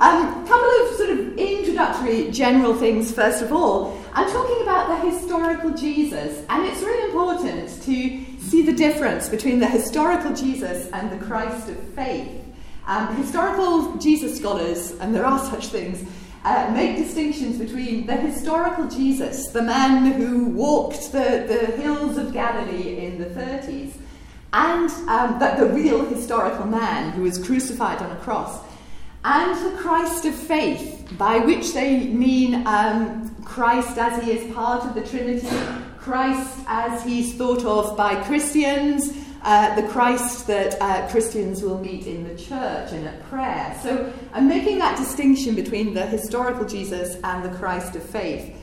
Um, couple of sort of introductory general things, first of all. I'm talking about the historical Jesus, and it's really important to see the difference between the historical Jesus and the Christ of faith. Um, historical Jesus scholars, and there are such things, uh, make distinctions between the historical Jesus, the man who walked the, the hills of Galilee in the 30s, and um, the, the real historical man who was crucified on a cross, and the Christ of faith, by which they mean um, Christ as he is part of the Trinity, Christ as he's thought of by Christians, uh, the Christ that uh, Christians will meet in the church and at prayer. So I'm making that distinction between the historical Jesus and the Christ of faith.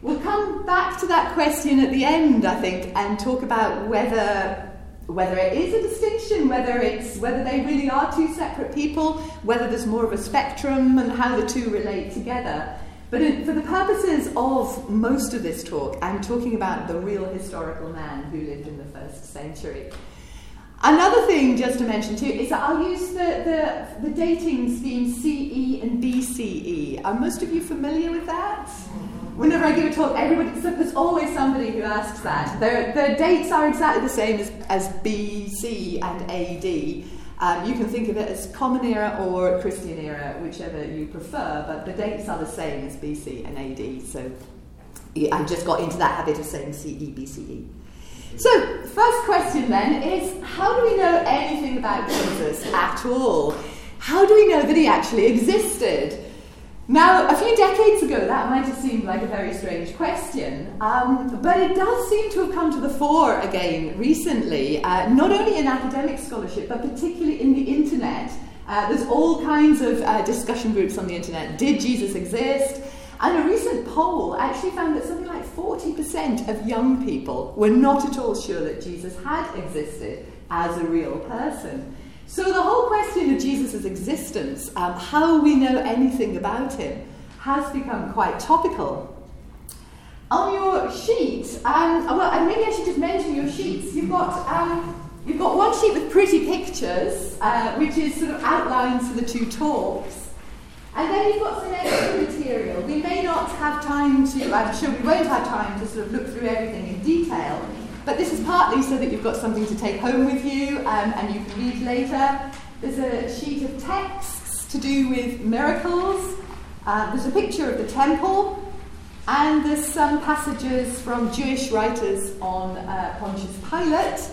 We'll come back to that question at the end, I think, and talk about whether whether it is a distinction, whether it's whether they really are two separate people, whether there's more of a spectrum, and how the two relate together. But in, for the purposes of most of this talk, I'm talking about the real historical man who lived in the first century. Another thing just to mention too is that I'll use the, the, the dating scheme CE and BCE. Are most of you familiar with that? Mm-hmm. Whenever I give a talk, everybody, so there's always somebody who asks that. The, the dates are exactly the same as, as BC and AD. Um, you can think of it as Common Era or Christian Era, whichever you prefer, but the dates are the same as BC and AD. So I just got into that habit of saying CE, BCE. So, first question then is how do we know anything about Jesus at all? How do we know that he actually existed? Now, a few decades ago, that might have seemed like a very strange question, um, but it does seem to have come to the fore again recently, uh, not only in academic scholarship, but particularly in the internet. Uh, there's all kinds of uh, discussion groups on the internet. Did Jesus exist? And a recent poll actually found that something like 40% of young people were not at all sure that Jesus had existed as a real person. So the whole question of Jesus' existence, um, how we know anything about him, has become quite topical. On your sheet, um, well, and maybe I should just mention your sheets. You've got um, you've got one sheet with pretty pictures, uh, which is sort of outlines for the two talks. And then you've got some extra material. We may not have time to, I'm sure we won't have time to sort of look through everything in detail, but this is partly so that you've got something to take home with you um, and you can read later. There's a sheet of texts to do with miracles. Uh, there's a picture of the temple, and there's some passages from Jewish writers on uh, Pontius Pilate.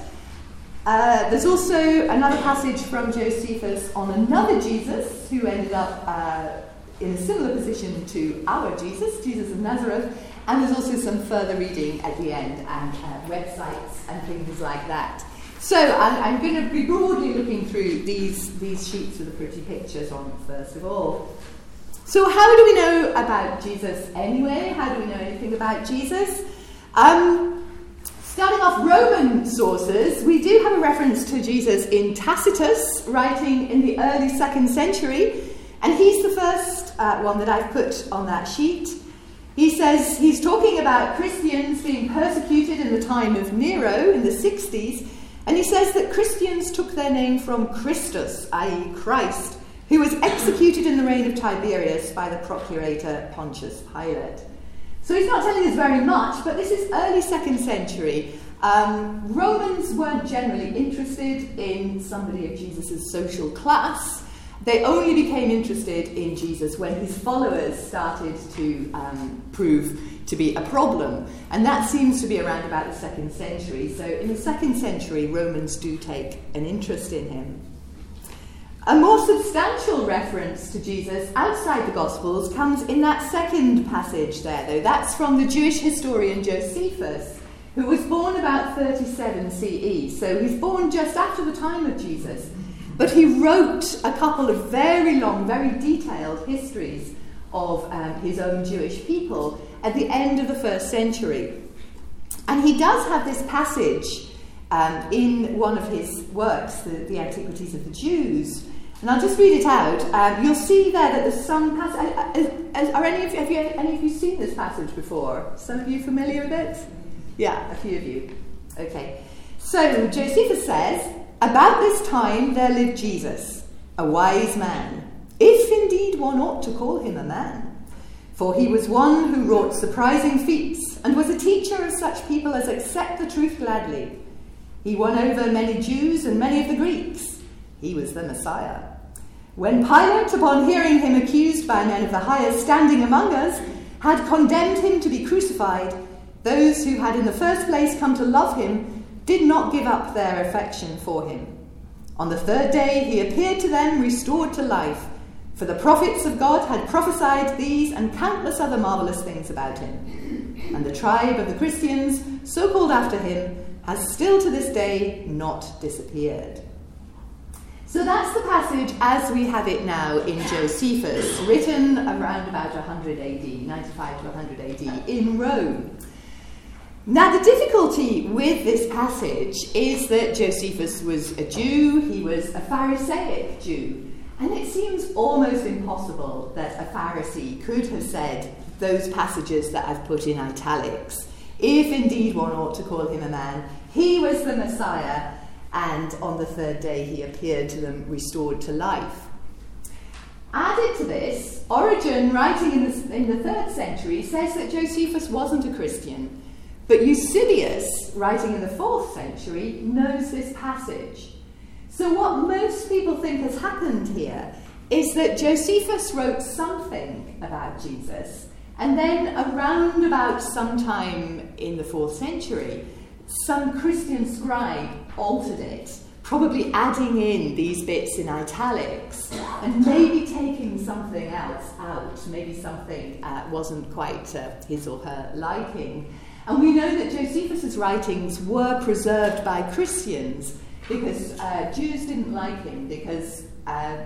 Uh, there's also another passage from Josephus on another Jesus who ended up uh, in a similar position to our Jesus, Jesus of Nazareth. And there's also some further reading at the end and uh, websites and things like that. So I'm, I'm, going to be broadly looking through these, these sheets with the pretty pictures on first of all. So how do we know about Jesus anyway? How do we know anything about Jesus? Um, Starting off Roman sources, we do have a reference to Jesus in Tacitus, writing in the early second century, and he's the first uh, one that I've put on that sheet. He says he's talking about Christians being persecuted in the time of Nero in the 60s, and he says that Christians took their name from Christus, i.e., Christ, who was executed in the reign of Tiberius by the procurator Pontius Pilate. So he's not telling us very much, but this is early second century. Um, Romans weren't generally interested in somebody of Jesus' social class. They only became interested in Jesus when his followers started to um, prove to be a problem. And that seems to be around about the second century. So, in the second century, Romans do take an interest in him. A more substantial reference to Jesus outside the Gospels comes in that second passage there, though. That's from the Jewish historian Josephus, who was born about 37 CE. So he's born just after the time of Jesus. But he wrote a couple of very long, very detailed histories of um, his own Jewish people at the end of the first century. And he does have this passage um, in one of his works, the, the, Antiquities of the Jews. And I'll just read it out. Um, you'll see there that there's some passage. Are any of you, have you any of you seen this passage before? Some of you familiar with it? Yeah, a few of you. Okay. So Josephus says, about this time there lived Jesus, a wise man, if indeed one ought to call him a man. For he was one who wrought surprising feats, and was a teacher of such people as accept the truth gladly. He won over many Jews and many of the Greeks. He was the Messiah. When Pilate, upon hearing him accused by men of the highest standing among us, had condemned him to be crucified, those who had in the first place come to love him did not give up their affection for him. On the third day he appeared to them restored to life, for the prophets of God had prophesied these and countless other marvellous things about him. And the tribe of the Christians, so called after him, has still to this day not disappeared. So that's the passage as we have it now in Josephus, written around about 100 AD, 95 to 100 AD, in Rome. Now, the difficulty with this passage is that Josephus was a Jew, he was a Pharisaic Jew, and it seems almost impossible that a Pharisee could have said those passages that I've put in italics, if indeed one ought to call him a man. He was the Messiah and on the third day he appeared to them restored to life. Added to this, Origen, writing in the, in the third century, says that Josephus wasn't a Christian, but Eusebius, writing in the fourth century, knows this passage. So, what most people think has happened here is that Josephus wrote something about Jesus, and then around about sometime in the fourth century, some Christian scribe altered it, probably adding in these bits in italics and maybe taking something else out, maybe something uh, wasn't quite uh, his or her liking. And we know that Josephus's writings were preserved by Christians because uh, Jews didn't like him because uh,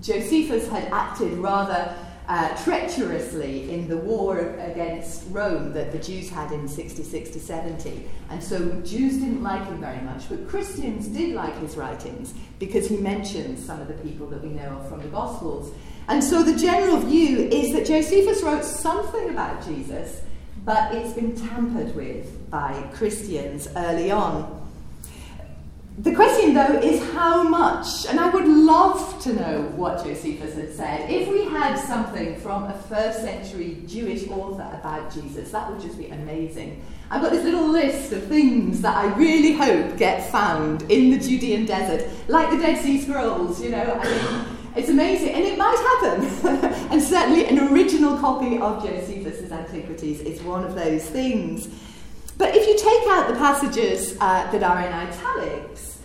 Josephus had acted rather uh, treacherously in the war against Rome that the Jews had in 66 to 70. And so Jews didn't like him very much, but Christians did like his writings because he mentions some of the people that we know from the Gospels. And so the general view is that Josephus wrote something about Jesus, but it's been tampered with by Christians early on. The question, though, is how much, and I would love to know what Josephus had said. If we had something from a first century Jewish author about Jesus, that would just be amazing. I've got this little list of things that I really hope get found in the Judean desert, like the Dead Sea Scrolls, you know. I mean, it's amazing, and it might happen. and certainly, an original copy of Josephus's Antiquities is one of those things. But if you take out the passages uh, that are in italics,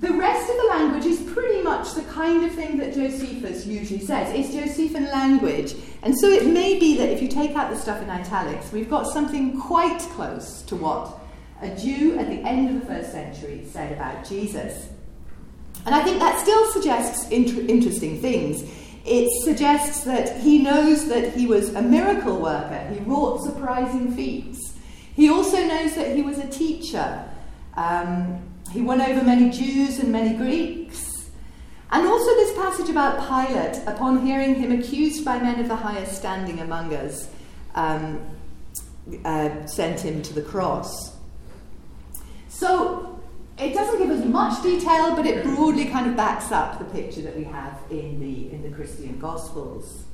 the rest of the language is pretty much the kind of thing that Josephus usually says. It's Josephine language. And so it may be that if you take out the stuff in italics, we've got something quite close to what a Jew at the end of the first century said about Jesus. And I think that still suggests inter- interesting things. It suggests that he knows that he was a miracle worker, he wrought surprising feats. He also knows that he was a teacher. Um, he won over many Jews and many Greeks. And also this passage about Pilate, upon hearing him accused by men of the highest standing among us, um, uh, sent him to the cross. So it doesn't give us much detail, but it broadly kind of backs up the picture that we have in the, in the Christian Gospels.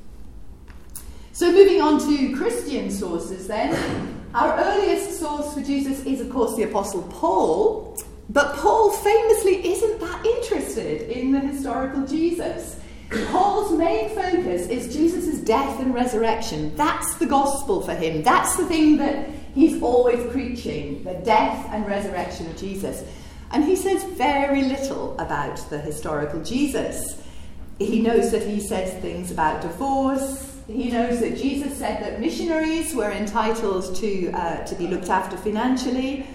So, moving on to Christian sources, then, our earliest source for Jesus is, of course, the Apostle Paul. But Paul famously isn't that interested in the historical Jesus. Paul's main focus is Jesus' death and resurrection. That's the gospel for him. That's the thing that he's always preaching the death and resurrection of Jesus. And he says very little about the historical Jesus. He knows that he says things about divorce, he knows that Jesus said that missionaries were entitled to, uh, to be looked after financially.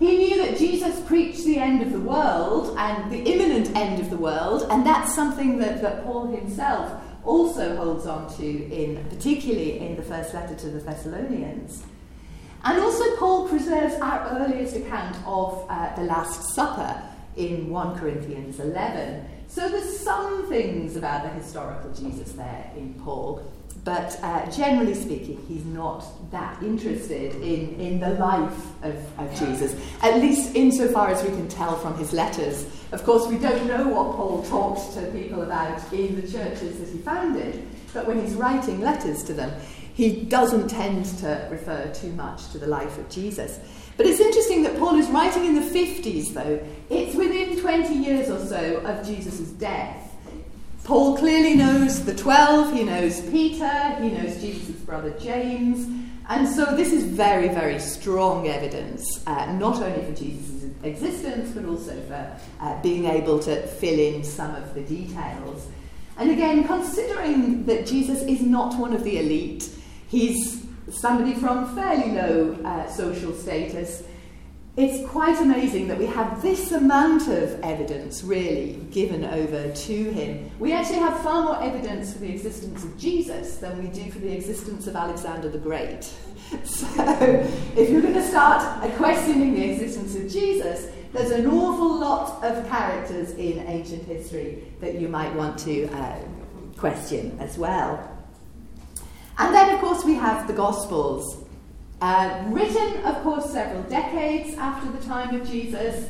He knew that Jesus preached the end of the world and the imminent end of the world, and that's something that, that Paul himself also holds on to, in, particularly in the first letter to the Thessalonians. And also, Paul preserves our earliest account of uh, the Last Supper in 1 Corinthians 11. So there's some things about the historical Jesus there in Paul, but uh, generally speaking, he's not that interested in, in the life of, of Jesus, at least insofar as we can tell from his letters. Of course, we don't know what Paul talked to people about in the churches that he founded, but when he's writing letters to them, he doesn't tend to refer too much to the life of Jesus. But it's interesting that Paul is writing in the 50s, though. It's within 20 years or so of Jesus' death. Paul clearly knows the 12, he knows Peter, he knows Jesus' brother James, and so this is very, very strong evidence, uh, not only for Jesus' existence, but also for uh, being able to fill in some of the details. And again, considering that Jesus is not one of the elite, he's somebody from fairly low uh, social status, it's quite amazing that we have this amount of evidence really given over to him. We actually have far more evidence for the existence of Jesus than we do for the existence of Alexander the Great. So, if you're going to start questioning the existence of Jesus, there's an awful lot of characters in ancient history that you might want to uh, question as well. And then, of course, we have the Gospels. Uh, written, of course, several decades after the time of Jesus,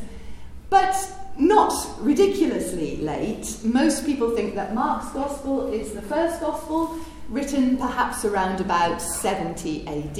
but not ridiculously late. Most people think that Mark's Gospel is the first Gospel, written perhaps around about 70 AD,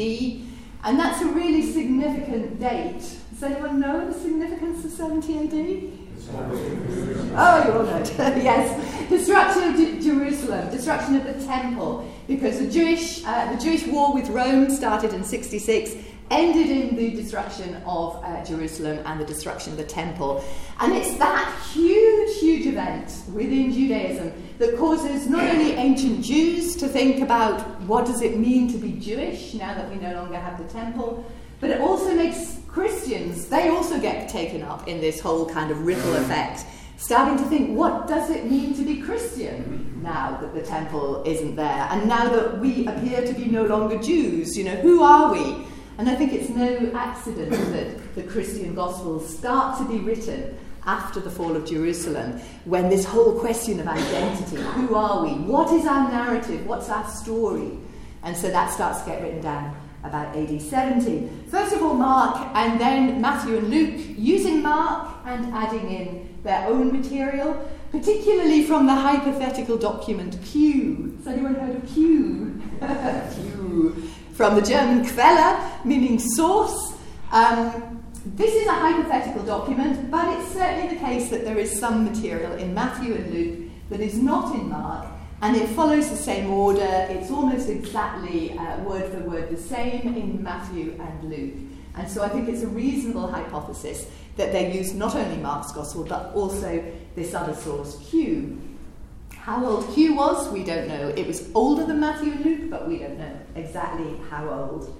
and that's a really significant date. Does anyone know the significance of 70 AD? Oh, you all know. It. yes, destruction of J- Jerusalem, destruction of the temple, because the Jewish uh, the Jewish war with Rome started in 66, ended in the destruction of uh, Jerusalem and the destruction of the temple, and it's that huge, huge event within Judaism that causes not only ancient Jews to think about what does it mean to be Jewish now that we no longer have the temple, but it also makes Christians, they also get taken up in this whole kind of ripple mm. effect, starting to think, what does it mean to be Christian now that the temple isn't there? And now that we appear to be no longer Jews, you know, who are we? And I think it's no accident that the Christian Gospels start to be written after the fall of Jerusalem, when this whole question of identity who are we? What is our narrative? What's our story? And so that starts to get written down about AD 70. First of all, Mark, and then Matthew and Luke, using Mark and adding in their own material, particularly from the hypothetical document Q. Has anyone heard of Q? Q. From the German Quelle, meaning source. Um, this is a hypothetical document, but it's certainly the case that there is some material in Matthew and Luke that is not in Mark, and it follows the same order. It's almost exactly uh, word for word the same in Matthew and Luke. And so I think it's a reasonable hypothesis that they used not only Mark's Gospel but also this other source, Q. How old Q was, we don't know. It was older than Matthew and Luke, but we don't know exactly how old.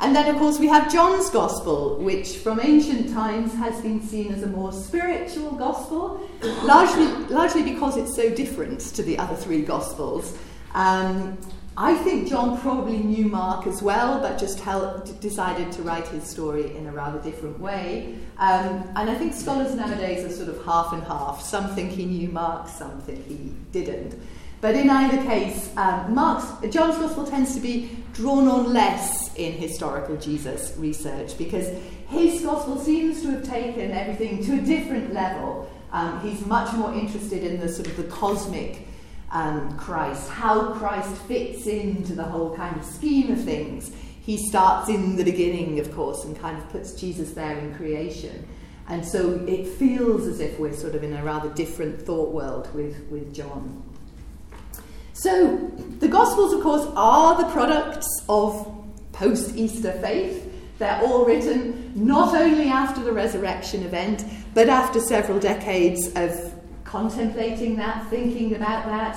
And then, of course, we have John's Gospel, which from ancient times has been seen as a more spiritual gospel, largely, largely because it's so different to the other three Gospels. Um, I think John probably knew Mark as well, but just held, decided to write his story in a rather different way. Um, and I think scholars nowadays are sort of half and half. Some think he knew Mark, some think he didn't. But in either case, um, Mark's, John's Gospel tends to be drawn on less in historical Jesus research because his Gospel seems to have taken everything to a different level. Um, he's much more interested in the sort of the cosmic um, Christ, how Christ fits into the whole kind of scheme of things. He starts in the beginning, of course, and kind of puts Jesus there in creation. And so it feels as if we're sort of in a rather different thought world with, with John. So, the Gospels, of course, are the products of post Easter faith. They're all written not only after the resurrection event, but after several decades of contemplating that, thinking about that,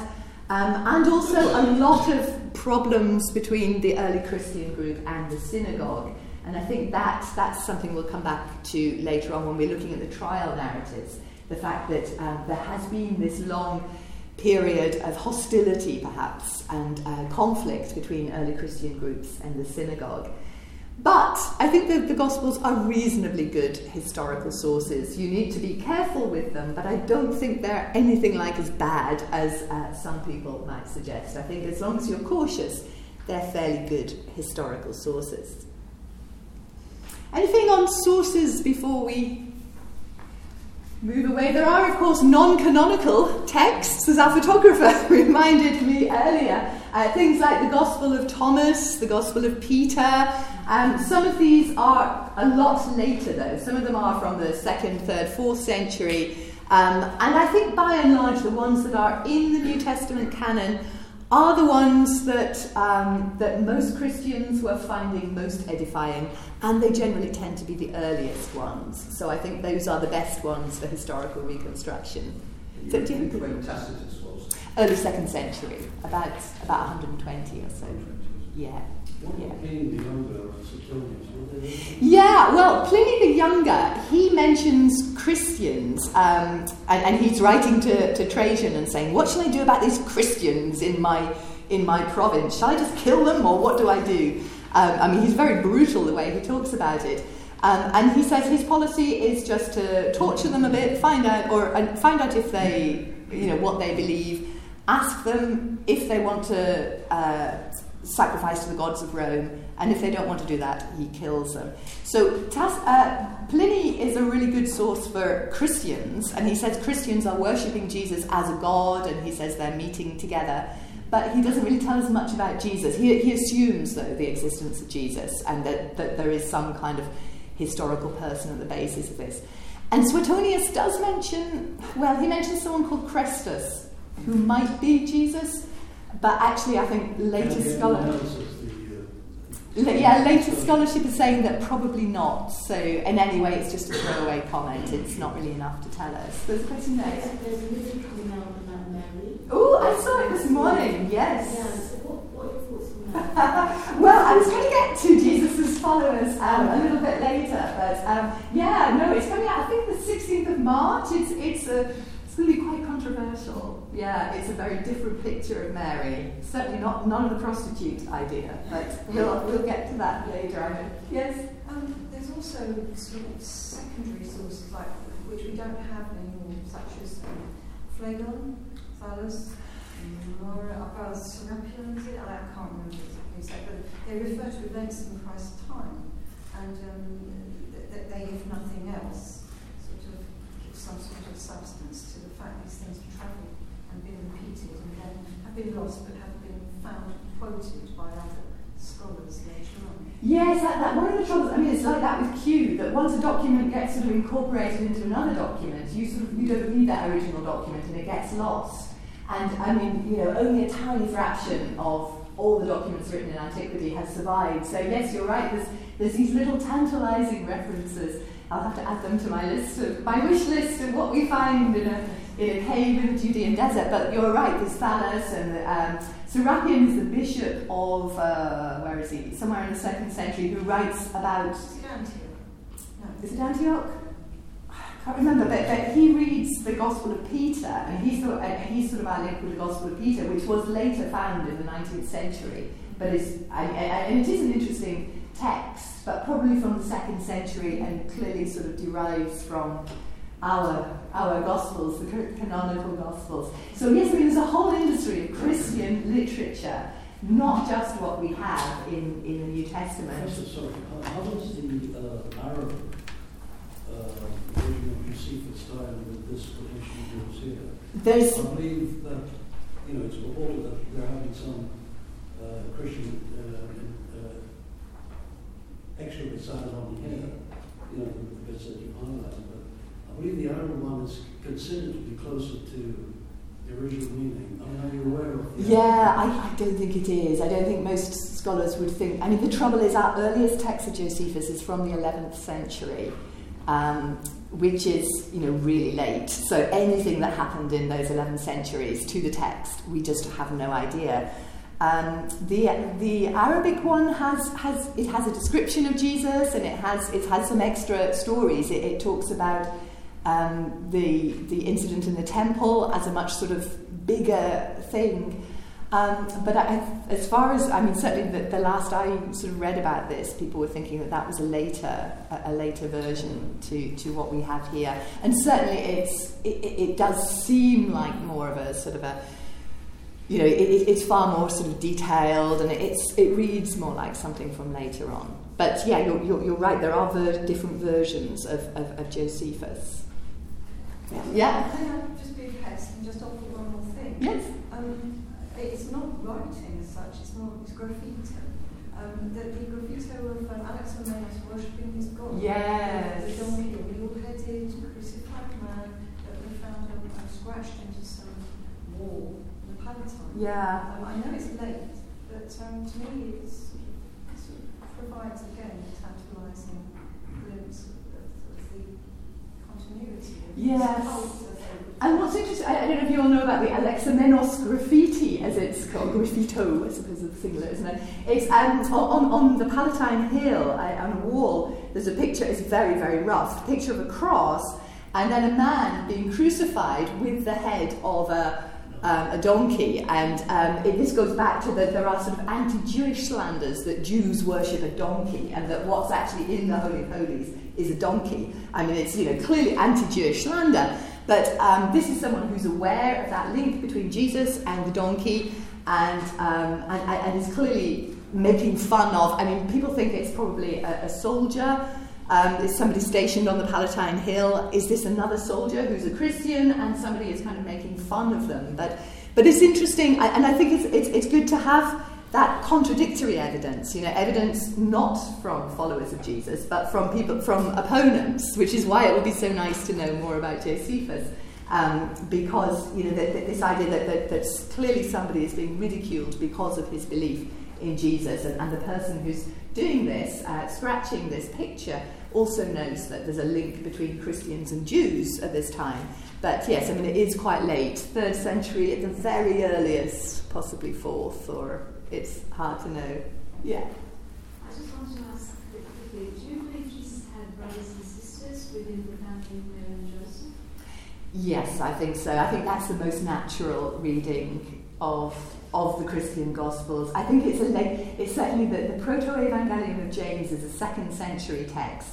um, and also a lot of problems between the early Christian group and the synagogue. And I think that, that's something we'll come back to later on when we're looking at the trial narratives. The fact that um, there has been this long period of hostility, perhaps, and uh, conflict between early Christian groups and the synagogue. But I think that the Gospels are reasonably good historical sources. You need to be careful with them, but I don't think they're anything like as bad as uh, some people might suggest. I think as long as you're cautious, they're fairly good historical sources. Anything on sources before we move away? There are, of course, non canonical texts, as our photographer reminded me earlier. Uh, things like the Gospel of Thomas, the Gospel of Peter. Um, some of these are a lot later, though. Some of them are from the second, third, fourth century. Um, and I think by and large, the ones that are in the New Testament canon are the ones that, um, that most Christians were finding most edifying, and they generally tend to be the earliest ones. So I think those are the best ones for historical reconstruction. So do you think Tacitus was? Early second century, about about 120 or so. Yeah. Yeah, well, Pliny the Younger, he mentions Christians, um, and, and, he's writing to, to Trajan and saying, What shall I do about these Christians in my, in my province? Shall I just kill them, or what do I do? Um, I mean, he's very brutal the way he talks about it. Um, and he says his policy is just to torture them a bit, find out, or find out if they, you know, what they believe, ask them if they want to uh, sacrifice to the gods of Rome, and if they don't want to do that, he kills them. So uh, Pliny is a really good source for Christians, and he says Christians are worshipping Jesus as a god, and he says they're meeting together. But he doesn't really tell us much about Jesus. He, he assumes, though, the existence of Jesus and that, that there is some kind of historical person at the basis of this. And Suetonius does mention, well, he mentions someone called Chrestus, who might be Jesus, but actually, I think later scholars. Yeah, later scholarship is saying that probably not. So, in any way, it's just a throwaway comment. It's not really enough to tell us. There's a question there. There's a movie coming out about Mary. Oh, I saw it this morning. Yes. Yeah. So what, what are your thoughts on that? well, I was going to get to Jesus' followers um, a little bit later, but um, yeah, no, it's coming out. I think the 16th of March. It's it's a it's be quite controversial. Yeah, it's a very different picture of Mary. Certainly not none of the prostitute idea, but we'll, we'll get to that later. Yes? Um, there's also sort of secondary sources like which we don't have anymore, such as um, Phlegon, Thallus, Laura, about Serapion? I can't remember exactly, but they refer to events in Christ's time, and um, they, if nothing else, sort of give some sort of substance fact these things have travelled and been repeated and then been lost but have been found quoted by other scholars later on. Yes, that, that, one of the troubles, I mean, it's like that with Q, that once a document gets sort of incorporated into another document, you sort of, you don't read that original document and it gets lost. And I mean, you know, only a tiny fraction of all the documents written in antiquity has survived. So yes, you're right, there's, there's these little tantalizing references. I'll have to add them to my list of my wish list of what we find in a in a cave in the Judean desert. But you're right, there's Thallus and um, Serapion is the bishop of, uh, where is he? Somewhere in the second century, who writes about. Is it Antioch? No. Is it Antioch? I can't remember, but, but he reads the Gospel of Peter, and he's sort of, and he's sort of our link with the Gospel of Peter, which was later found in the 19th century. But it's, and, and it is an interesting text, but probably from the second century and clearly sort of derives from our, our Gospels, the canonical Gospels. So, yes, I mean, there's a whole industry of Christian literature, not just what we have in, in the New Testament. sorry, how does the uh, Arab uh, version of Josephus style with this quotation yours here? There's, I believe that, you know, it's reported that they're having some uh, Christian uh, uh, extra recited on here, you know, the bits that you highlighted. I believe the Arab one is considered to be closer to the original meaning. I mean, are you aware of that? Yeah, I, I don't think it is. I don't think most scholars would think. I mean, the trouble is, our earliest text of Josephus is from the 11th century. Um, which is you know really late. So anything that happened in those 11 centuries to the text, we just have no idea. Um, the the Arabic one has has it has a description of Jesus and it has it has some extra stories. It, it talks about um, the, the incident in the temple as a much sort of bigger thing. Um, but I, as far as I mean, certainly the, the, last I sort of read about this, people were thinking that that was a later, a, a later version to, to what we have here, and certainly it's it, it, does seem like more of a sort of a you know, it, it's far more sort of detailed and it's, it reads more like something from later on. But yeah, you're, you're, you're right, there are ver- different versions of, of, of Josephus. Yeah. Can I just be a pest and just offer one more thing? Yes. Um, it's not writing as such, it's more it's graffito. Um, the, the graffito of um, Alexamenos worshipping his god. Yes. The, the donkey, mule-headed, crucified man that we found um, scratched into some wall in the Palatine. Yeah. Um, I know it's late, but um, to me it's, it sort of provides again a tantalising glimpse of, of, of the continuity yes. and what's interesting, I, I, don't know if you all know about the Alexamenos graffiti, as it's called, graffito, I suppose is the singular, isn't it? It's um, on, on the Palatine Hill, uh, on a wall, there's a picture, it's very, very rough, a picture of a cross, and then a man being crucified with the head of a, um, a donkey. And um, it, this goes back to that there are sort of anti-Jewish slanders that Jews worship a donkey, and that what's actually in the Holy of Holies is a donkey. I mean, it's you know clearly anti-Jewish slander. But um, this is someone who's aware of that link between Jesus and the donkey and, um, and, and, is clearly making fun of. I mean, people think it's probably a, a soldier. Um, is somebody stationed on the Palatine Hill? Is this another soldier who's a Christian? And somebody is kind of making fun of them. But, but it's interesting, and I think it's, it's, it's good to have that contradictory evidence, you know, evidence not from followers of Jesus, but from people, from opponents, which is why it would be so nice to know more about Josephus. Um, because you know this idea that, that, that, clearly somebody is being ridiculed because of his belief in Jesus, and, and the person who's doing this, uh, scratching this picture, also knows that there's a link between Christians and Jews at this time. But yes, I mean it is quite late, third century at the very earliest, possibly fourth or it's hard to know. Yeah. I just want to ask quickly, do you believe Jesus had brothers and sisters within the family of Mary and Joseph? Yes, I think so. I think that's the most natural reading of of the Christian Gospels. I think it's a it's certainly the, the Proto-Evangelium of James is a second century text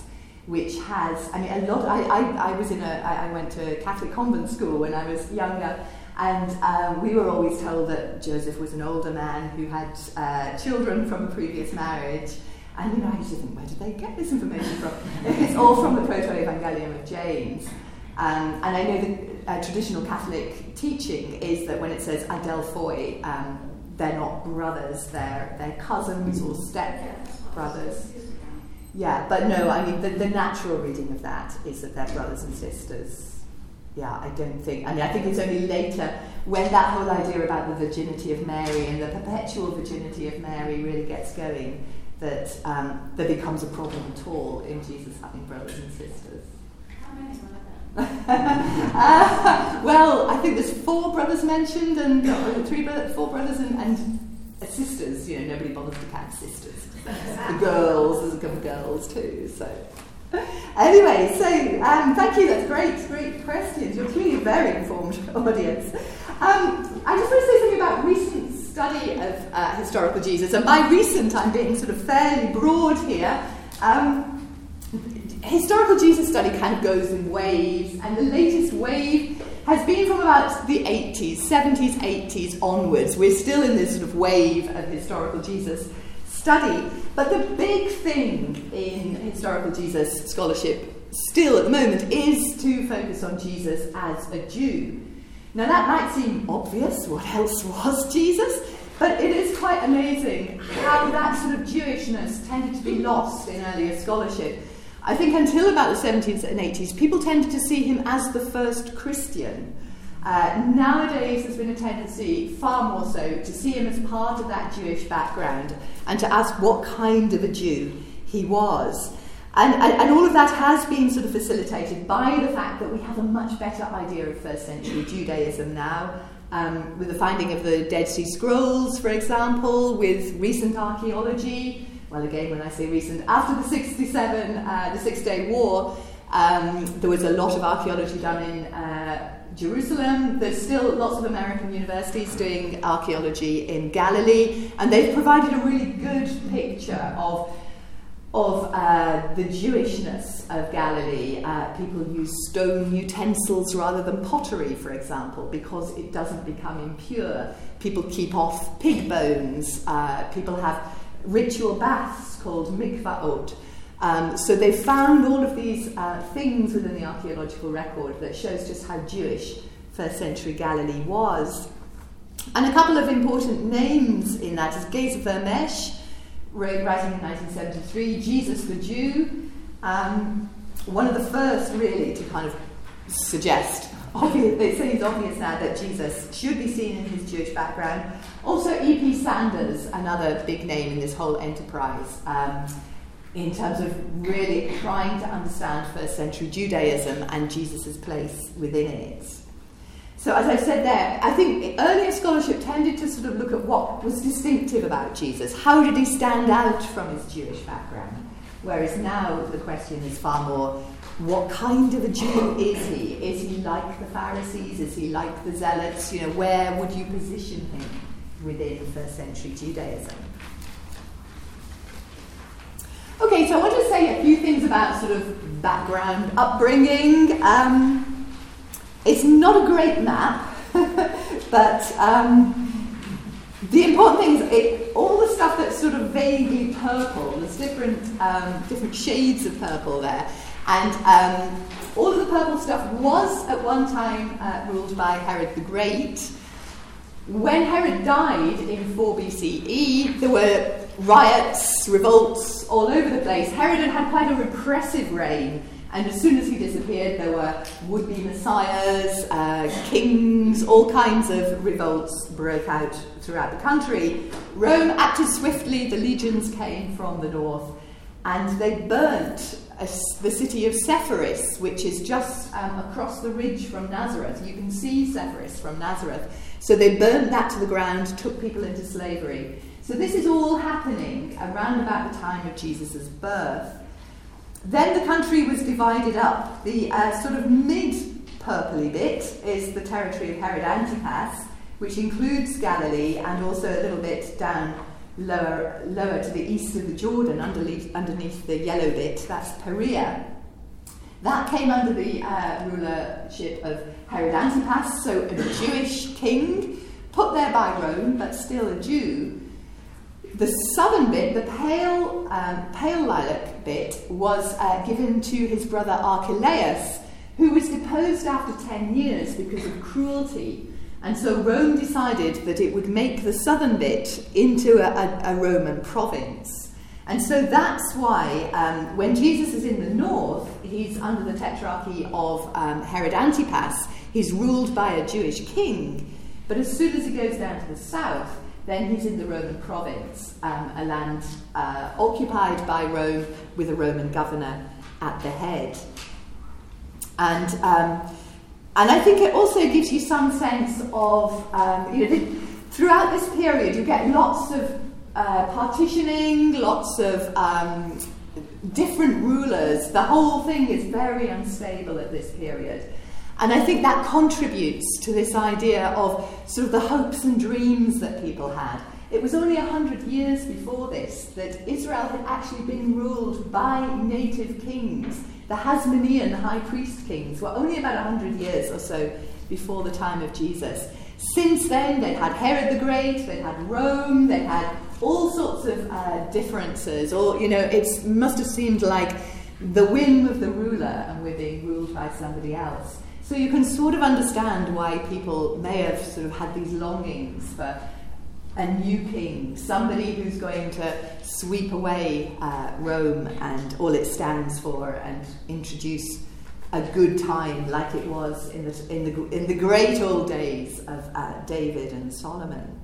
which has, I mean, a lot, I, I, I was in a, I, I went to a Catholic convent school when I was younger, and um, we were always told that Joseph was an older man who had uh, children from a previous marriage. And you know, I used to think, where did they get this information from? it's all from the Proto-Evangelium of James. Um, and I know the uh, traditional Catholic teaching is that when it says Adelphoi, um, they're not brothers, they're, they're cousins or step brothers. Yeah, but no, I mean, the, the natural reading of that is that they're brothers and sisters yeah, I don't think. I mean, I think it's only later when that whole idea about the virginity of Mary and the perpetual virginity of Mary really gets going that um, there becomes a problem at all in Jesus having brothers and sisters. How many uh, well, I think there's four brothers mentioned, and uh, three brothers, four brothers, and, and sisters. You know, nobody bothers to count sisters. the girls, there's a couple of girls too. So anyway, so um, thank you. That's great, great questions. You're clearly a very informed audience. Um, I just want to say something about recent study of uh, historical Jesus, and by recent, I'm being sort of fairly broad here. Um, historical Jesus study kind of goes in waves, and the latest wave has been from about the 80s, 70s, 80s onwards. We're still in this sort of wave of historical Jesus study. But the big thing in historical Jesus scholarship still at the moment is to focus on Jesus as a Jew. Now, that might seem obvious. What else was Jesus? But it is quite amazing how that sort of Jewishness tended to be lost in earlier scholarship. I think until about the 70s and 80s, people tended to see him as the first Christian. Uh, nowadays, there's been a tendency, far more so, to see him as part of that Jewish background and to ask what kind of a Jew he was. And, and, and, all of that has been sort of facilitated by the fact that we have a much better idea of first century Judaism now, um, with the finding of the Dead Sea Scrolls, for example, with recent archaeology. Well, again, when I say recent, after the 67, uh, the Six Day War, um, there was a lot of archaeology done in. Uh, Jerusalem. There's still lots of American universities doing archaeology in Galilee, and they've provided a really good picture of of uh, the Jewishness of Galilee. Uh, people use stone utensils rather than pottery, for example, because it doesn't become impure. People keep off pig bones. Uh, people have ritual baths called mikvaot. Um, so they found all of these uh, things within the archaeological record that shows just how Jewish first century Galilee was. And a couple of important names in that is Geza Vermes, writing in 1973, Jesus the Jew, um, one of the first really to kind of suggest, obvious, it seems obvious now that Jesus should be seen in his Jewish background. Also, E.P. Sanders, another big name in this whole enterprise. Um, in terms of really trying to understand first century Judaism and Jesus' place within it. So, as I said there, I think earlier scholarship tended to sort of look at what was distinctive about Jesus. How did he stand out from his Jewish background? Whereas now the question is far more what kind of a Jew is he? Is he like the Pharisees? Is he like the Zealots? You know, where would you position him within first century Judaism? Okay, so I want to say a few things about sort of background, upbringing. Um, it's not a great map, but um, the important thing is it, all the stuff that's sort of vaguely purple. There's different um, different shades of purple there, and um, all of the purple stuff was at one time uh, ruled by Herod the Great. When Herod died in 4 BCE, there were riots, revolts all over the place. Herod had quite a repressive reign, and as soon as he disappeared, there were would be messiahs, uh, kings, all kinds of revolts broke out throughout the country. Rome acted swiftly, the legions came from the north, and they burnt a, the city of Sepphoris, which is just um, across the ridge from Nazareth. You can see Sepphoris from Nazareth. So they burnt that to the ground, took people into slavery. So this is all happening around about the time of Jesus' birth. Then the country was divided up. The uh, sort of mid purpley bit is the territory of Herod Antipas, which includes Galilee and also a little bit down lower, lower to the east of the Jordan, underneath, underneath the yellow bit. That's Perea. That came under the uh, rulership of Herod Antipas, so a Jewish king, put there by Rome, but still a Jew. The southern bit, the pale, um, pale lilac bit, was uh, given to his brother Archelaus, who was deposed after 10 years because of cruelty. And so Rome decided that it would make the southern bit into a, a, a Roman province. And so that's why um, when Jesus is in the north, he's under the tetrarchy of um, Herod Antipas. He's ruled by a Jewish king. But as soon as he goes down to the south, then he's in the Roman province, um, a land uh, occupied by Rome with a Roman governor at the head. And, um, and I think it also gives you some sense of, um, you know, throughout this period, you get lots of uh, partitioning, lots of um, different rulers. The whole thing is very unstable at this period. And I think that contributes to this idea of sort of the hopes and dreams that people had. It was only a hundred years before this that Israel had actually been ruled by native kings. The Hasmonean high priest kings were only about a hundred years or so before the time of Jesus. Since then, they'd had Herod the Great, they'd had Rome, they had all sorts of uh, differences, or, you know, it must have seemed like the whim of the ruler and we're being ruled by somebody else. So you can sort of understand why people may have sort of had these longings for a new king, somebody who's going to sweep away uh, Rome and all it stands for and introduce a good time like it was in the, in the, in the great old days of uh, David and Solomon.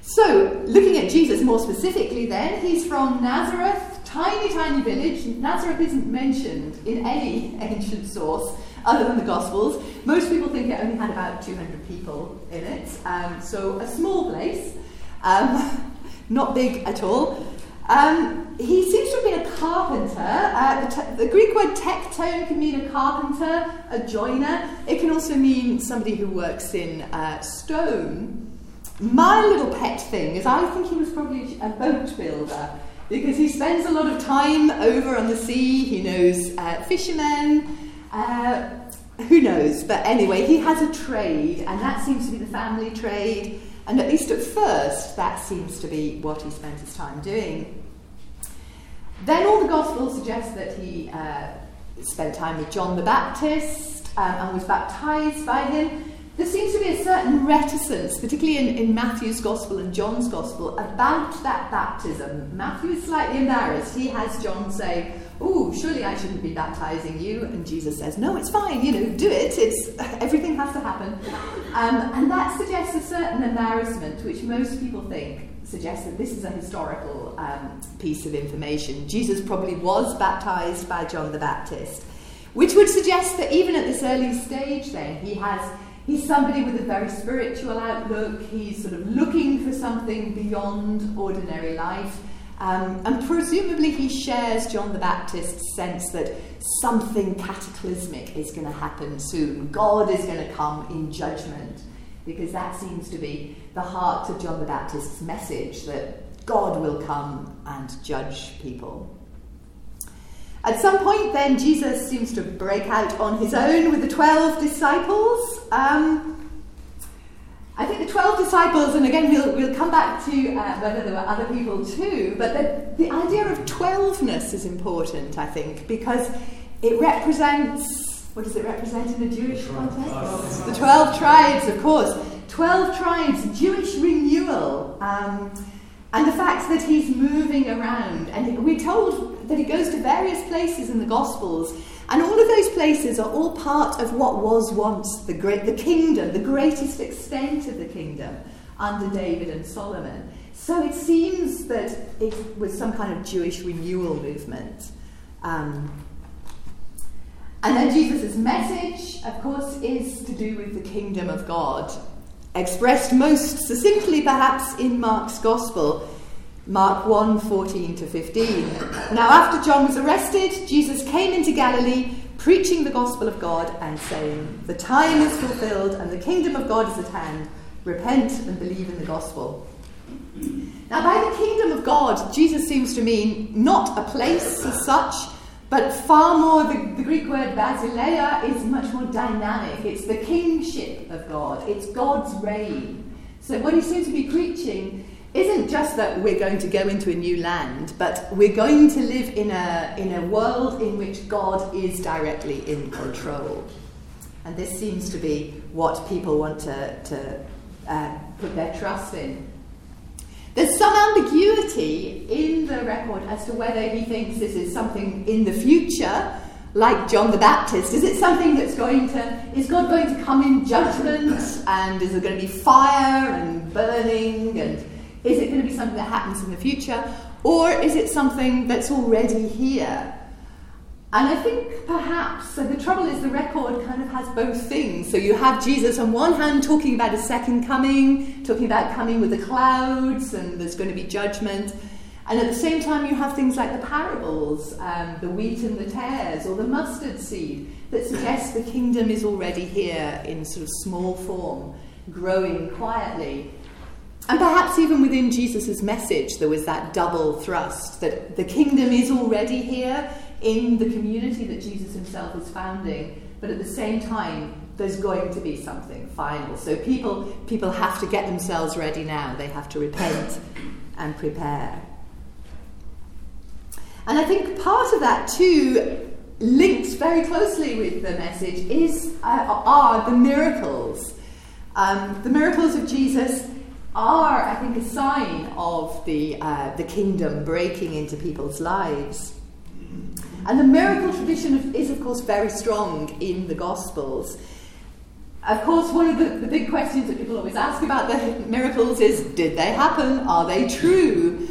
So, looking at Jesus more specifically, then, he's from Nazareth, tiny, tiny village. Nazareth isn't mentioned in any ancient source other than the Gospels. Most people think it only had about 200 people in it, um, so a small place, um, not big at all. Um, he seems to have been a carpenter. Uh, the, Greek word tecton can mean a carpenter, a joiner. It can also mean somebody who works in uh, stone. My little pet thing is I think he was probably a boat builder because he spends a lot of time over on the sea. He knows uh, fishermen. Uh, who knows? But anyway, he has a trade, and that seems to be the family trade. And at least at first, that seems to be what he spent his time doing. Then all the Gospels suggest that he uh, spent time with John the Baptist um, and was baptized by him. There seems to be a certain reticence, particularly in, in Matthew's Gospel and John's Gospel, about that baptism. Matthew is slightly embarrassed. He has John say, Oh, surely I shouldn't be baptizing you. And Jesus says, No, it's fine, you know, do it. It's, everything has to happen. Um, and that suggests a certain embarrassment, which most people think suggests that this is a historical um, piece of information. Jesus probably was baptized by John the Baptist, which would suggest that even at this early stage, then, he has He's somebody with a very spiritual outlook. He's sort of looking for something beyond ordinary life. Um, and presumably, he shares John the Baptist's sense that something cataclysmic is going to happen soon. God is going to come in judgment, because that seems to be the heart of John the Baptist's message that God will come and judge people. At some point, then, Jesus seems to break out on his own with the 12 disciples. Um, I think the 12 disciples, and again, we'll, we'll come back to uh, whether there were other people too, but the, the idea of 12ness is important, I think, because it represents what does it represent in a Jewish context? The 12 tribes, of course. 12 tribes, Jewish renewal. Um, and the fact that he's moving around. And we're told that he goes to various places in the Gospels, and all of those places are all part of what was once the great the kingdom, the greatest extent of the kingdom under David and Solomon. So it seems that it was some kind of Jewish renewal movement. Um, and then Jesus' message, of course, is to do with the kingdom of God expressed most succinctly perhaps in Mark's Gospel, Mark 1 14 to 15. Now, after John was arrested, Jesus came into Galilee, preaching the gospel of God and saying, The time is fulfilled and the kingdom of God is at hand. Repent and believe in the gospel. Now, by the kingdom of God, Jesus seems to mean not a place as such, but far more, the, the, Greek word basileia is much more dynamic. It's the kingship of God, it's God's reign. So, what he seems to be preaching isn't just that we're going to go into a new land, but we're going to live in a, in a world in which God is directly in control. And this seems to be what people want to, to uh, put their trust in. There's some ambiguity in the record as to whether he thinks this is something in the future, like John the Baptist. Is it something that's going to, is God going to come in judgment? And is there going to be fire and burning? And is it going to be something that happens in the future? Or is it something that's already here? And I think perhaps, so the trouble is the record kind of has both things. So you have Jesus on one hand talking about a second coming, talking about coming with the clouds, and there's going to be judgment. And at the same time, you have things like the parables, um, the wheat and the tares, or the mustard seed, that suggest the kingdom is already here in sort of small form, growing quietly. And perhaps even within Jesus' message, there was that double thrust that the kingdom is already here in the community that Jesus himself is founding, but at the same time, there's going to be something final. So people, people have to get themselves ready now. They have to repent and prepare. And I think part of that too, linked very closely with the message, is uh, are the miracles. Um, the miracles of Jesus are, I think, a sign of the uh, the kingdom breaking into people's lives. And the miracle tradition is, of course, very strong in the Gospels. Of course, one of the, the, big questions that people always ask about the miracles is did they happen? Are they true?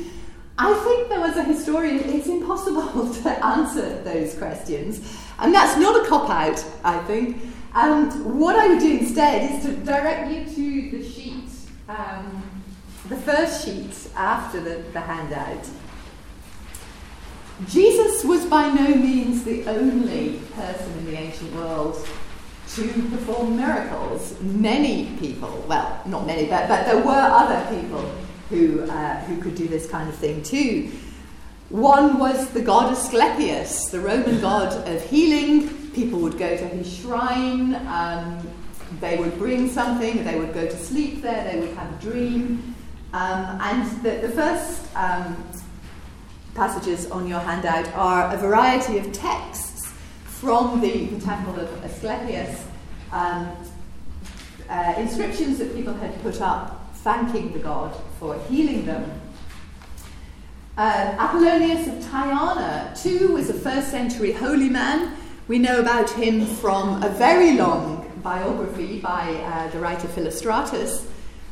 I think though, as a historian, it's impossible to answer those questions. And that's not a cop out, I think. And what I would do instead is to direct you to the sheet, um, the first sheet after the, the handout. Jesus was by no means the only person in the ancient world to perform miracles. Many people, well, not many, but, but there were other people who, uh, who could do this kind of thing too. One was the god Asclepius, the Roman god of healing. People would go to his shrine, um, they would bring something, they would go to sleep there, they would have a dream. Um, and the, the first um, passages on your handout are a variety of texts from the, the temple of Asclepius, um, uh, inscriptions that people had put up thanking the god for healing them. Uh, Apollonius of Tyana, too, was a first century holy man. We know about him from a very long biography by uh, the writer Philostratus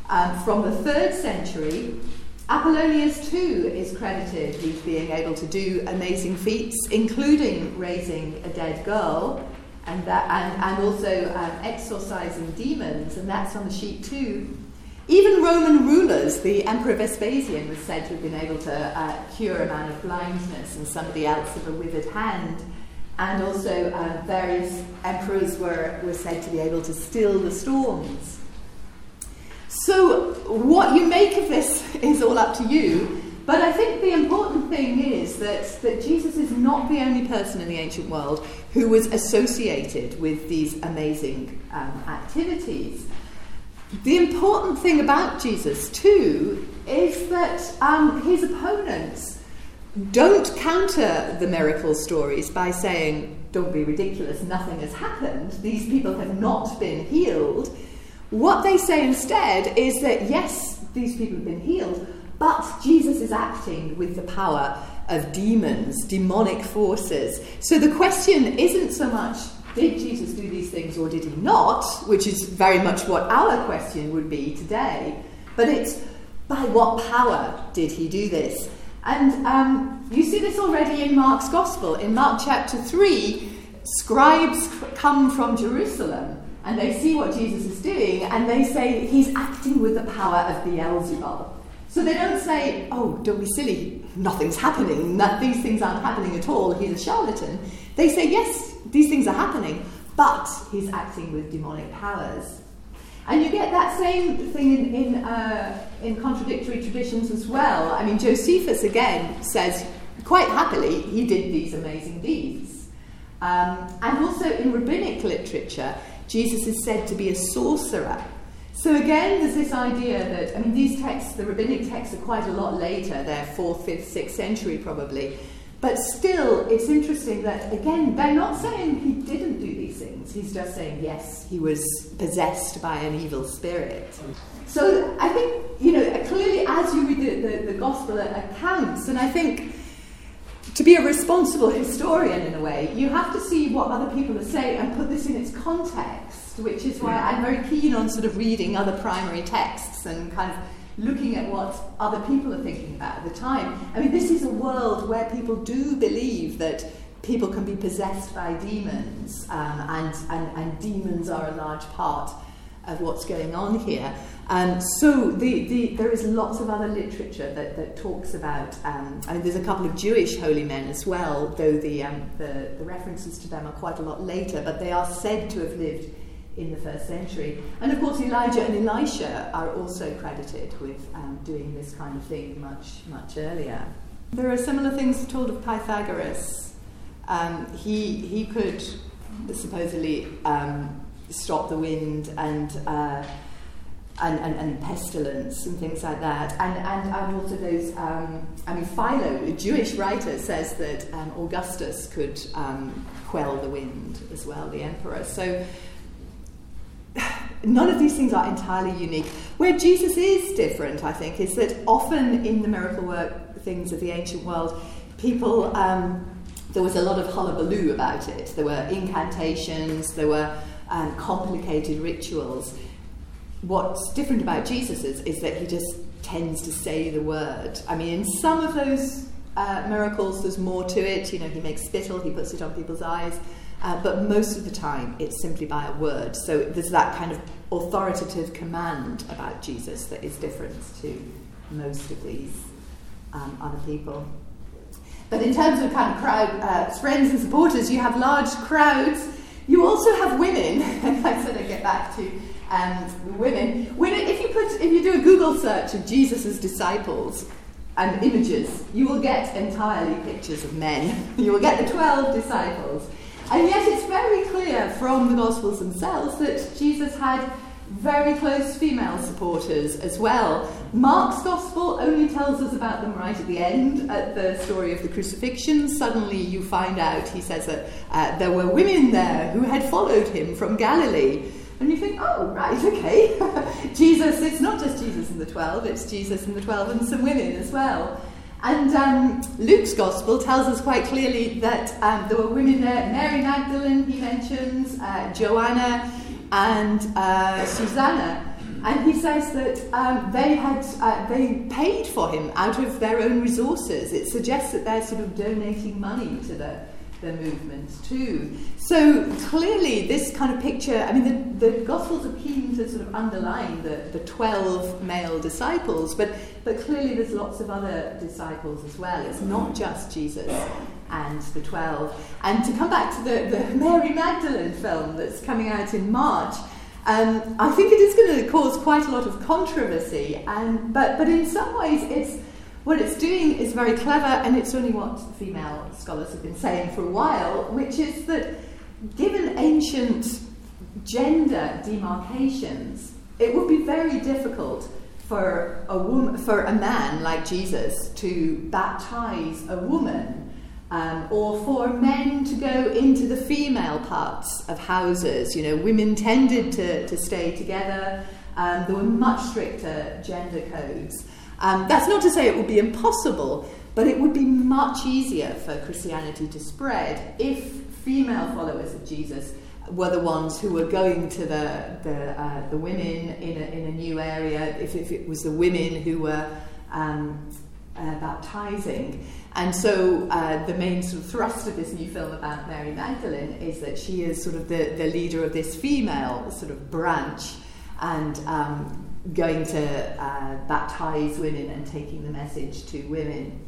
um, from the third century. Apollonius, too, is credited with being able to do amazing feats, including raising a dead girl and, that, and, and also um, exorcising demons, and that's on the sheet too. Even Roman rulers, the Emperor Vespasian was said to have been able to uh, cure a man of blindness and somebody else of a withered hand. And also, uh, various emperors were, were said to be able to still the storms. So, what you make of this is all up to you. But I think the important thing is that, that Jesus is not the only person in the ancient world who was associated with these amazing um, activities. The important thing about Jesus, too, is that um, his opponents don't counter the miracle stories by saying, don't be ridiculous, nothing has happened, these people have not been healed. What they say instead is that, yes, these people have been healed, but Jesus is acting with the power of demons, demonic forces. So the question isn't so much did Jesus do these things or did he not? Which is very much what our question would be today. But it's by what power did he do this? And um, you see this already in Mark's Gospel. In Mark chapter 3, scribes come from Jerusalem and they see what Jesus is doing and they say he's acting with the power of Beelzebub. So they don't say, oh, don't be silly, nothing's happening, these things aren't happening at all, he's a charlatan. They say, yes, these things are happening, but he's acting with demonic powers. And you get that same thing in, in, uh, in contradictory traditions as well. I mean, Josephus again says quite happily he did these amazing deeds. Um, and also in rabbinic literature, Jesus is said to be a sorcerer. So again, there's this idea that, I mean, these texts, the rabbinic texts, are quite a lot later. They're 4th, 5th, 6th century probably. But still, it's interesting that, again, they're not saying he didn't do these things. He's just saying, yes, he was possessed by an evil spirit. So I think, you know, clearly as you read the, the, the gospel accounts, and I think to be a responsible historian in a way, you have to see what other people are saying and put this in its context, which is why I'm very keen on sort of reading other primary texts and kind of looking at what other people are thinking about at the time. I mean, this is a world where people do believe that people can be possessed by demons, um, and, and, and demons are a large part of what's going on here. Um, so the, the, there is lots of other literature that, that talks about. Um, I mean, there's a couple of Jewish holy men as well, though the, um, the, the references to them are quite a lot later, but they are said to have lived in the first century. And of course, Elijah and Elisha are also credited with um, doing this kind of thing much, much earlier. There are similar things told of Pythagoras. Um, he, he could supposedly um, stop the wind and, uh, and, and, and, pestilence and things like that. And, and, and also those, um, I mean, Philo, a Jewish writer, says that um, Augustus could um, quell the wind as well, the emperor. So none of these things are entirely unique. Where Jesus is different, I think, is that often in the miracle work things of the ancient world, people, um, there was a lot of hullabaloo about it. There were incantations, there were um, complicated rituals. What's different about Jesus is, is that he just tends to say the word. I mean, in some of those uh, miracles, there's more to it. You know, he makes spittle, he puts it on people's eyes. Uh, but most of the time, it's simply by a word. So there's that kind of authoritative command about Jesus that is different to most of these um, other people. But in terms of kind of crowd, uh, friends and supporters, you have large crowds. You also have women. I said I'd get back to um, women. Women, if you put, if you do a Google search of Jesus' disciples and images, you will get entirely pictures of men. you will get the twelve disciples, and yet it's very clear from the Gospels themselves that Jesus had very close female supporters as well. Mark's Gospel only tells us about them right at the end, at the story of the crucifixion. Suddenly you find out, he says that uh, there were women there who had followed him from Galilee. And you think, oh, right, okay. Jesus, it's not just Jesus and the 12, it's Jesus and the 12 and some women as well. And um, Luke's Gospel tells us quite clearly that um, there were women there. Mary Magdalene, he mentions, uh, Joanna, and uh, Susanna. And he says that um, they had uh, they paid for him out of their own resources. It suggests that they're sort of donating money to the, the movements too. So clearly, this kind of picture. I mean, the, the Gospels are keen to sort of underline the, the twelve male disciples, but but clearly there's lots of other disciples as well. It's not just Jesus and the 12. And to come back to the, the Mary Magdalene film that's coming out in March, um, I think it is going to cause quite a lot of controversy. And, but, but in some ways, it's, what it's doing is very clever, and it's only what female scholars have been saying for a while, which is that given ancient gender demarcations, it would be very difficult for a woman, for a man like Jesus to baptize a woman um, or for men to go into the female parts of houses. You know, women tended to, to stay together. Um, there were much stricter gender codes. Um, that's not to say it would be impossible, but it would be much easier for Christianity to spread if female followers of Jesus were the ones who were going to the, the, uh, the women in a, in a new area, if, if it was the women who were um, uh, baptizing. And so uh, the main sort of thrust of this new film about Mary Magdalene is that she is sort of the, the leader of this female sort of branch and um, going to uh, baptize women and taking the message to women.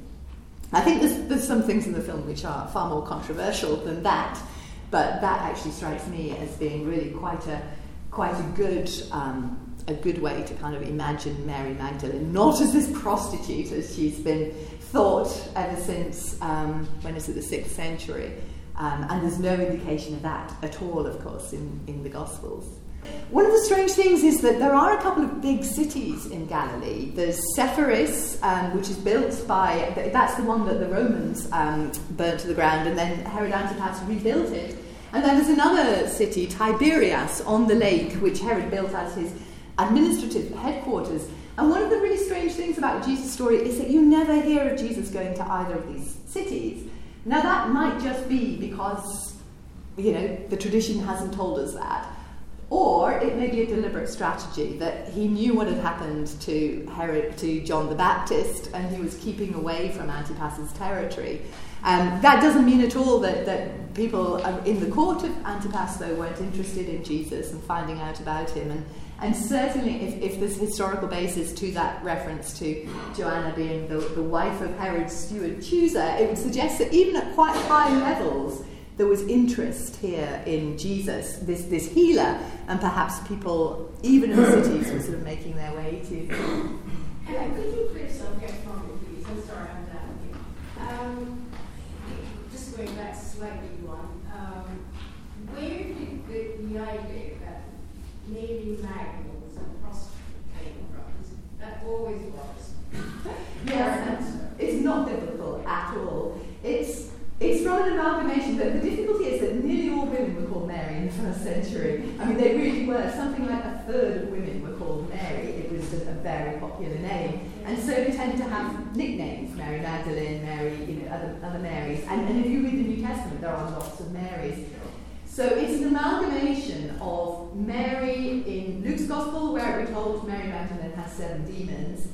I think there's, there's some things in the film which are far more controversial than that, but that actually strikes me as being really quite a quite a good um, a good way to kind of imagine Mary Magdalene, not as this prostitute as she's been thought ever since, um, when is it, the sixth century. Um, and there's no indication of that at all, of course, in, in the Gospels. One of the strange things is that there are a couple of big cities in Galilee. There's Sepphoris, um, which is built by, that's the one that the Romans um, burnt to the ground, and then Herod Antipas rebuilt it. And then there's another city, Tiberias, on the lake, which Herod built as his administrative headquarters. And one of the really strange things about Jesus' story is that you never hear of Jesus going to either of these cities. Now, that might just be because, you know, the tradition hasn't told us that. Or it may be a deliberate strategy that he knew what had happened to Herod, to John the Baptist, and he was keeping away from Antipas's territory. Um, that doesn't mean at all that, that people in the court of Antipas, though, weren't interested in Jesus and finding out about him. And and certainly, if, if there's historical basis to that reference to Joanna being the, the wife of Herod's steward Chuza, it would suggest that even at quite high levels, there was interest here in Jesus, this, this healer, and perhaps people, even in the cities, were sort of making their way to. Helen, could you please subject from me, please? I'm sorry, I'm down here. Um, just going back slightly, one. Um, where did the, the idea that Mary Magdalene was a prostitute came from. That always was. yes, it's not biblical at all. It's it's from an amalgamation, but the difficulty is that nearly all women were called Mary in the first century. I mean, they really were. Something like a third of women were called Mary. It was a, a very popular name. And so they tend to have nicknames, Mary Magdalene, Mary, you know, other, other Marys. And, and if you read the New Testament, there are lots of Marys. So it's an amalgamation of Mary in Luke's Gospel, where we're told Mary Magdalene has seven demons.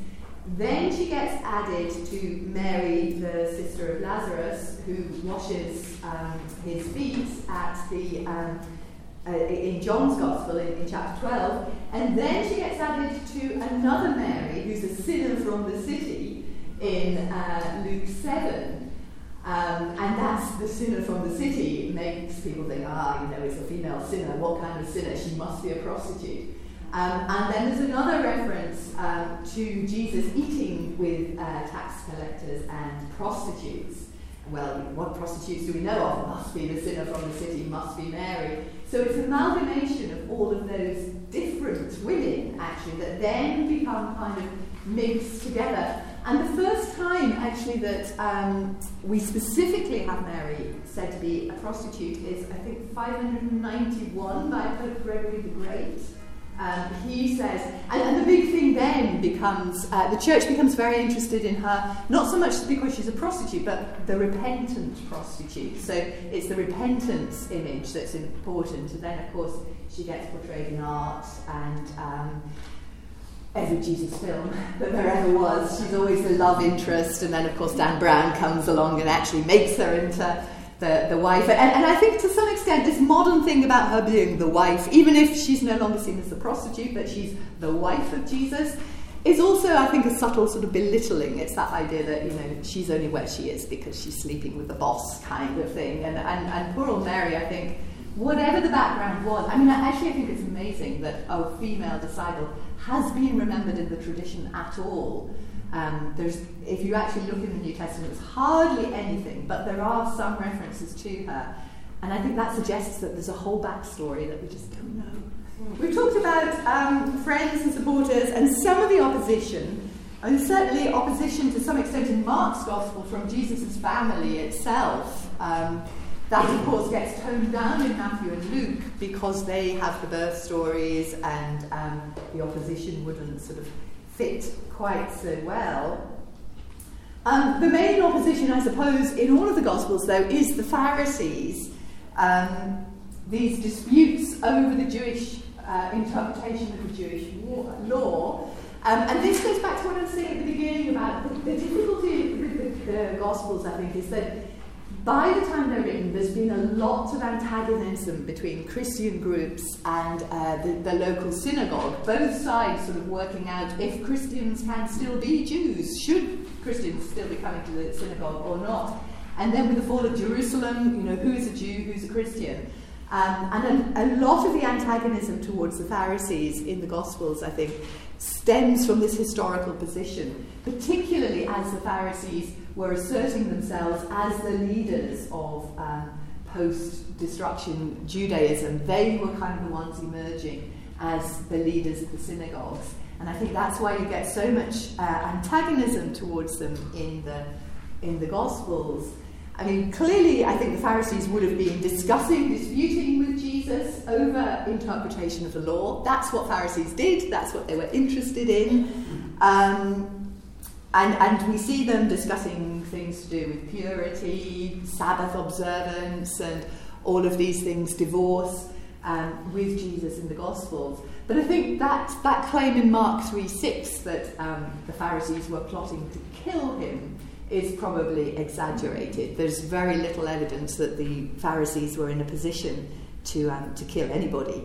Then she gets added to Mary, the sister of Lazarus, who washes um, his feet at the um, uh, in John's Gospel in, in, chapter 12. And then she gets added to another Mary, who's a sinner from the city, in uh, Luke 7. Um, and that's the sinner from the city. It makes people think, ah, you know, it's a female sinner. What kind of sinner? She must be a prostitute. Um, and then there's another reference um, to Jesus eating with uh, tax collectors and prostitutes. Well, what prostitutes do we know of? Must be the sinner from the city, must be Mary. So it's an amalgamation of all of those different women, actually, that then become kind of mixed together. And the first time, actually, that um, we specifically have Mary said to be a prostitute is, I think, 591 by Pope Gregory the Great. Um, he says, and, and, the big thing then becomes uh, the church becomes very interested in her, not so much because she's a prostitute, but the repentant prostitute. So it's the repentance image that's important. And then, of course, she gets portrayed in art and um, every Jesus film that there ever was. She's always the love interest, and then, of course, Dan Brown comes along and actually makes her into the, the wife. And, and I think to some extent, this modern thing about her being the wife, even if she's no longer seen as a prostitute, but she's the wife of Jesus, is also, I think, a subtle sort of belittling. It's that idea that, you know, she's only where she is because she's sleeping with the boss kind of thing. And, and, and poor old Mary, I think, whatever the background was, I mean, actually, I think it's amazing that a female disciple has been remembered in the tradition at all. Um, there's, if you actually look in the New Testament, there's hardly anything, but there are some references to her. And I think that suggests that there's a whole backstory that we just don't know. We've talked about um, friends and supporters and some of the opposition, and certainly opposition to some extent in Mark's Gospel from Jesus' family itself. Um, that, of course, gets toned down in Matthew and Luke because they have the birth stories and um, the opposition wouldn't sort of fit quite so well. Um, the main opposition, I suppose, in all of the Gospels, though, is the Pharisees. Um, these disputes over the Jewish uh, interpretation of the Jewish law. Um, and this goes back to what I was saying at the beginning about the, the difficulty with the, the Gospels, I think, is that by the time they're written, there's been a lot of antagonism between Christian groups and uh, the, the, local synagogue, both sides sort of working out if Christians can still be Jews, should Christians still be coming to the synagogue or not. And then with the fall of Jerusalem, you know, who is a Jew, who's a Christian? Um, and a, a lot of the antagonism towards the Pharisees in the Gospels, I think, stems from this historical position, particularly as the Pharisees were asserting themselves as the leaders of um, post destruction Judaism. They were kind of the ones emerging as the leaders of the synagogues. And I think that's why you get so much uh, antagonism towards them in the, in the Gospels. I mean, clearly, I think the Pharisees would have been discussing, disputing with Jesus over interpretation of the law. That's what Pharisees did, that's what they were interested in. Um, and, and we see them discussing things to do with purity, Sabbath observance, and all of these things, divorce, um, with Jesus in the Gospels. But I think that, that claim in Mark 3 6 that um, the Pharisees were plotting to kill him is probably exaggerated. There's very little evidence that the Pharisees were in a position to, um, to kill anybody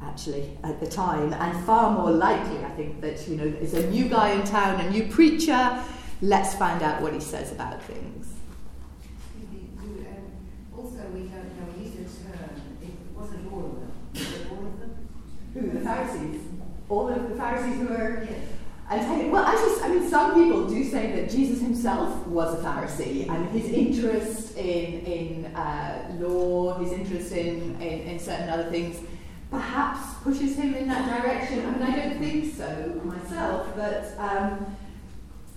actually at the time, and far more likely, I think, that you know there's a new guy in town, a new preacher. Let's find out what he says about things. Also, we don't know. We used a term. It wasn't all of them. Was it all of them? Who the Pharisees? All of the Pharisees who were. Yes. And well, actually, I mean, some people do say that Jesus himself was a Pharisee, and his interest in in uh, law, his interest in, in, in certain other things perhaps pushes him in that direction. I mean, I don't think so myself, but um,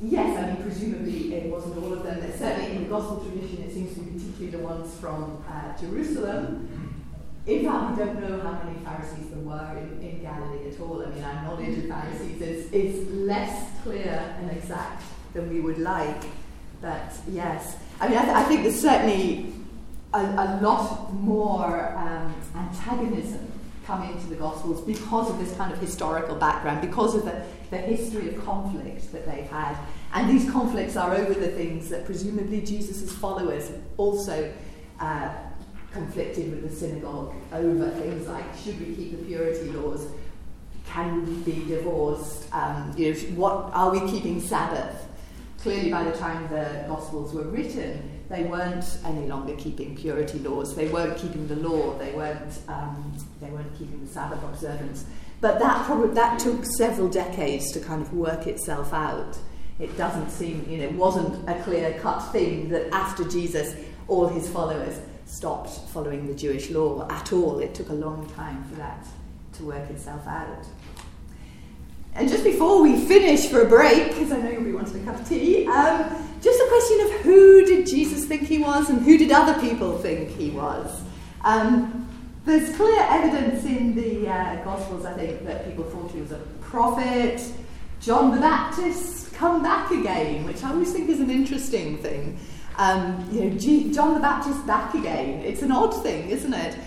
yes, I mean, presumably it wasn't all of them. But certainly in the gospel tradition, it seems to be particularly the ones from uh, Jerusalem. In fact, we don't know how many Pharisees there were in, in Galilee at all. I mean, our knowledge of Pharisees is, is less clear and exact than we would like. But yes, I mean, I, th- I think there's certainly a, a lot more um, antagonism come into the Gospels because of this kind of historical background, because of the, the history of conflict that they've had. And these conflicts are over the things that presumably Jesus' followers also uh, conflicted with the synagogue over things like should we keep the purity laws? Can we be divorced? Um, you know, what are we keeping Sabbath? Clearly by the time the Gospels were written, they weren't any longer keeping purity laws. They weren't keeping the law. They weren't. Um, they weren't keeping the Sabbath observance. But that probably that took several decades to kind of work itself out. It doesn't seem, you know, it wasn't a clear cut thing that after Jesus, all his followers stopped following the Jewish law at all. It took a long time for that to work itself out. And just before we finish for a break, because I know be wanting a cup of tea, um, just a question of who did Jesus think he was and who did other people think he was? Um, there's clear evidence in the uh, Gospels, I think, that people thought he was a prophet. John the Baptist come back again, which I always think is an interesting thing. Um, you know, G- John the Baptist back again. It's an odd thing, isn't it?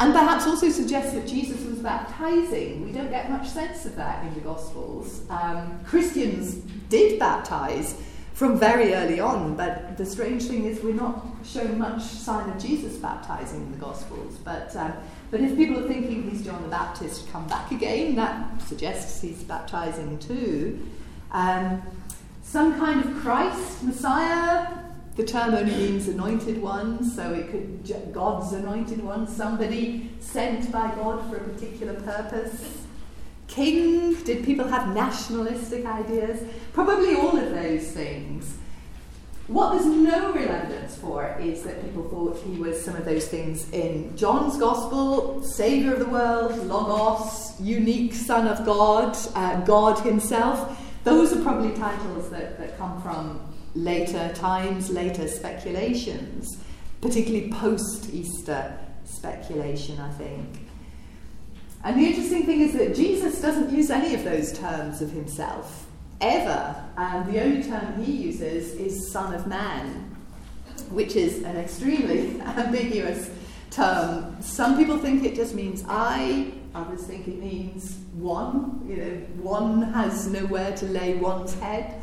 And perhaps also suggests that Jesus was baptizing. We don't get much sense of that in the Gospels. Um, Christians did baptize from very early on, but the strange thing is we're not shown much sign of Jesus baptizing in the Gospels. But, um, but if people are thinking he's John the Baptist come back again, that suggests he's baptizing too. Um, some kind of Christ, Messiah, the term only means anointed one, so it could God's anointed one, somebody sent by God for a particular purpose. King, did people have nationalistic ideas? Probably all of those things. What there's no real evidence for is that people thought he was some of those things in John's Gospel Saviour of the world, Logos, unique Son of God, uh, God Himself. Those are probably titles that, that come from later times, later speculations, particularly post Easter speculation, I think. And the interesting thing is that Jesus doesn't use any of those terms of himself, ever. And the only term he uses is Son of Man, which is an extremely ambiguous term. Some people think it just means I, others think it means one. You know, one has nowhere to lay one's head.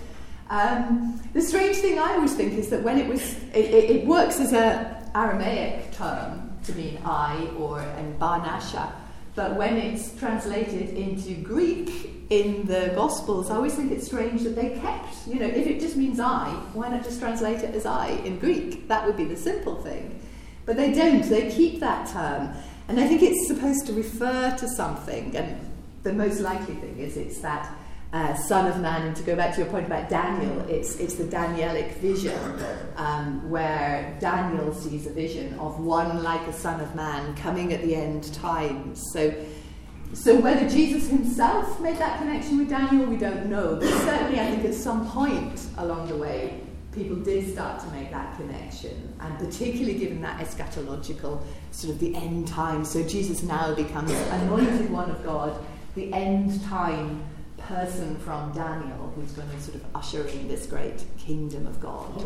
Um, the strange thing I always think is that when it was, it, it, it works as an Aramaic term to mean I or and Barnasha, but when it's translated into Greek in the Gospels, I always think it's strange that they kept, you know, if it just means I, why not just translate it as I in Greek? That would be the simple thing. But they don't, they keep that term. And I think it's supposed to refer to something, and the most likely thing is it's that uh, Son of Man, and to go back to your point about Daniel, it's, it's the Danielic vision, um, where Daniel sees a vision of one like a Son of Man coming at the end times. So, so whether Jesus himself made that connection with Daniel, we don't know. But certainly, I think at some point along the way, people did start to make that connection, and particularly given that eschatological sort of the end time. So Jesus now becomes anointed one of God, the end time person from Daniel who's going to sort of usher in this great kingdom of God.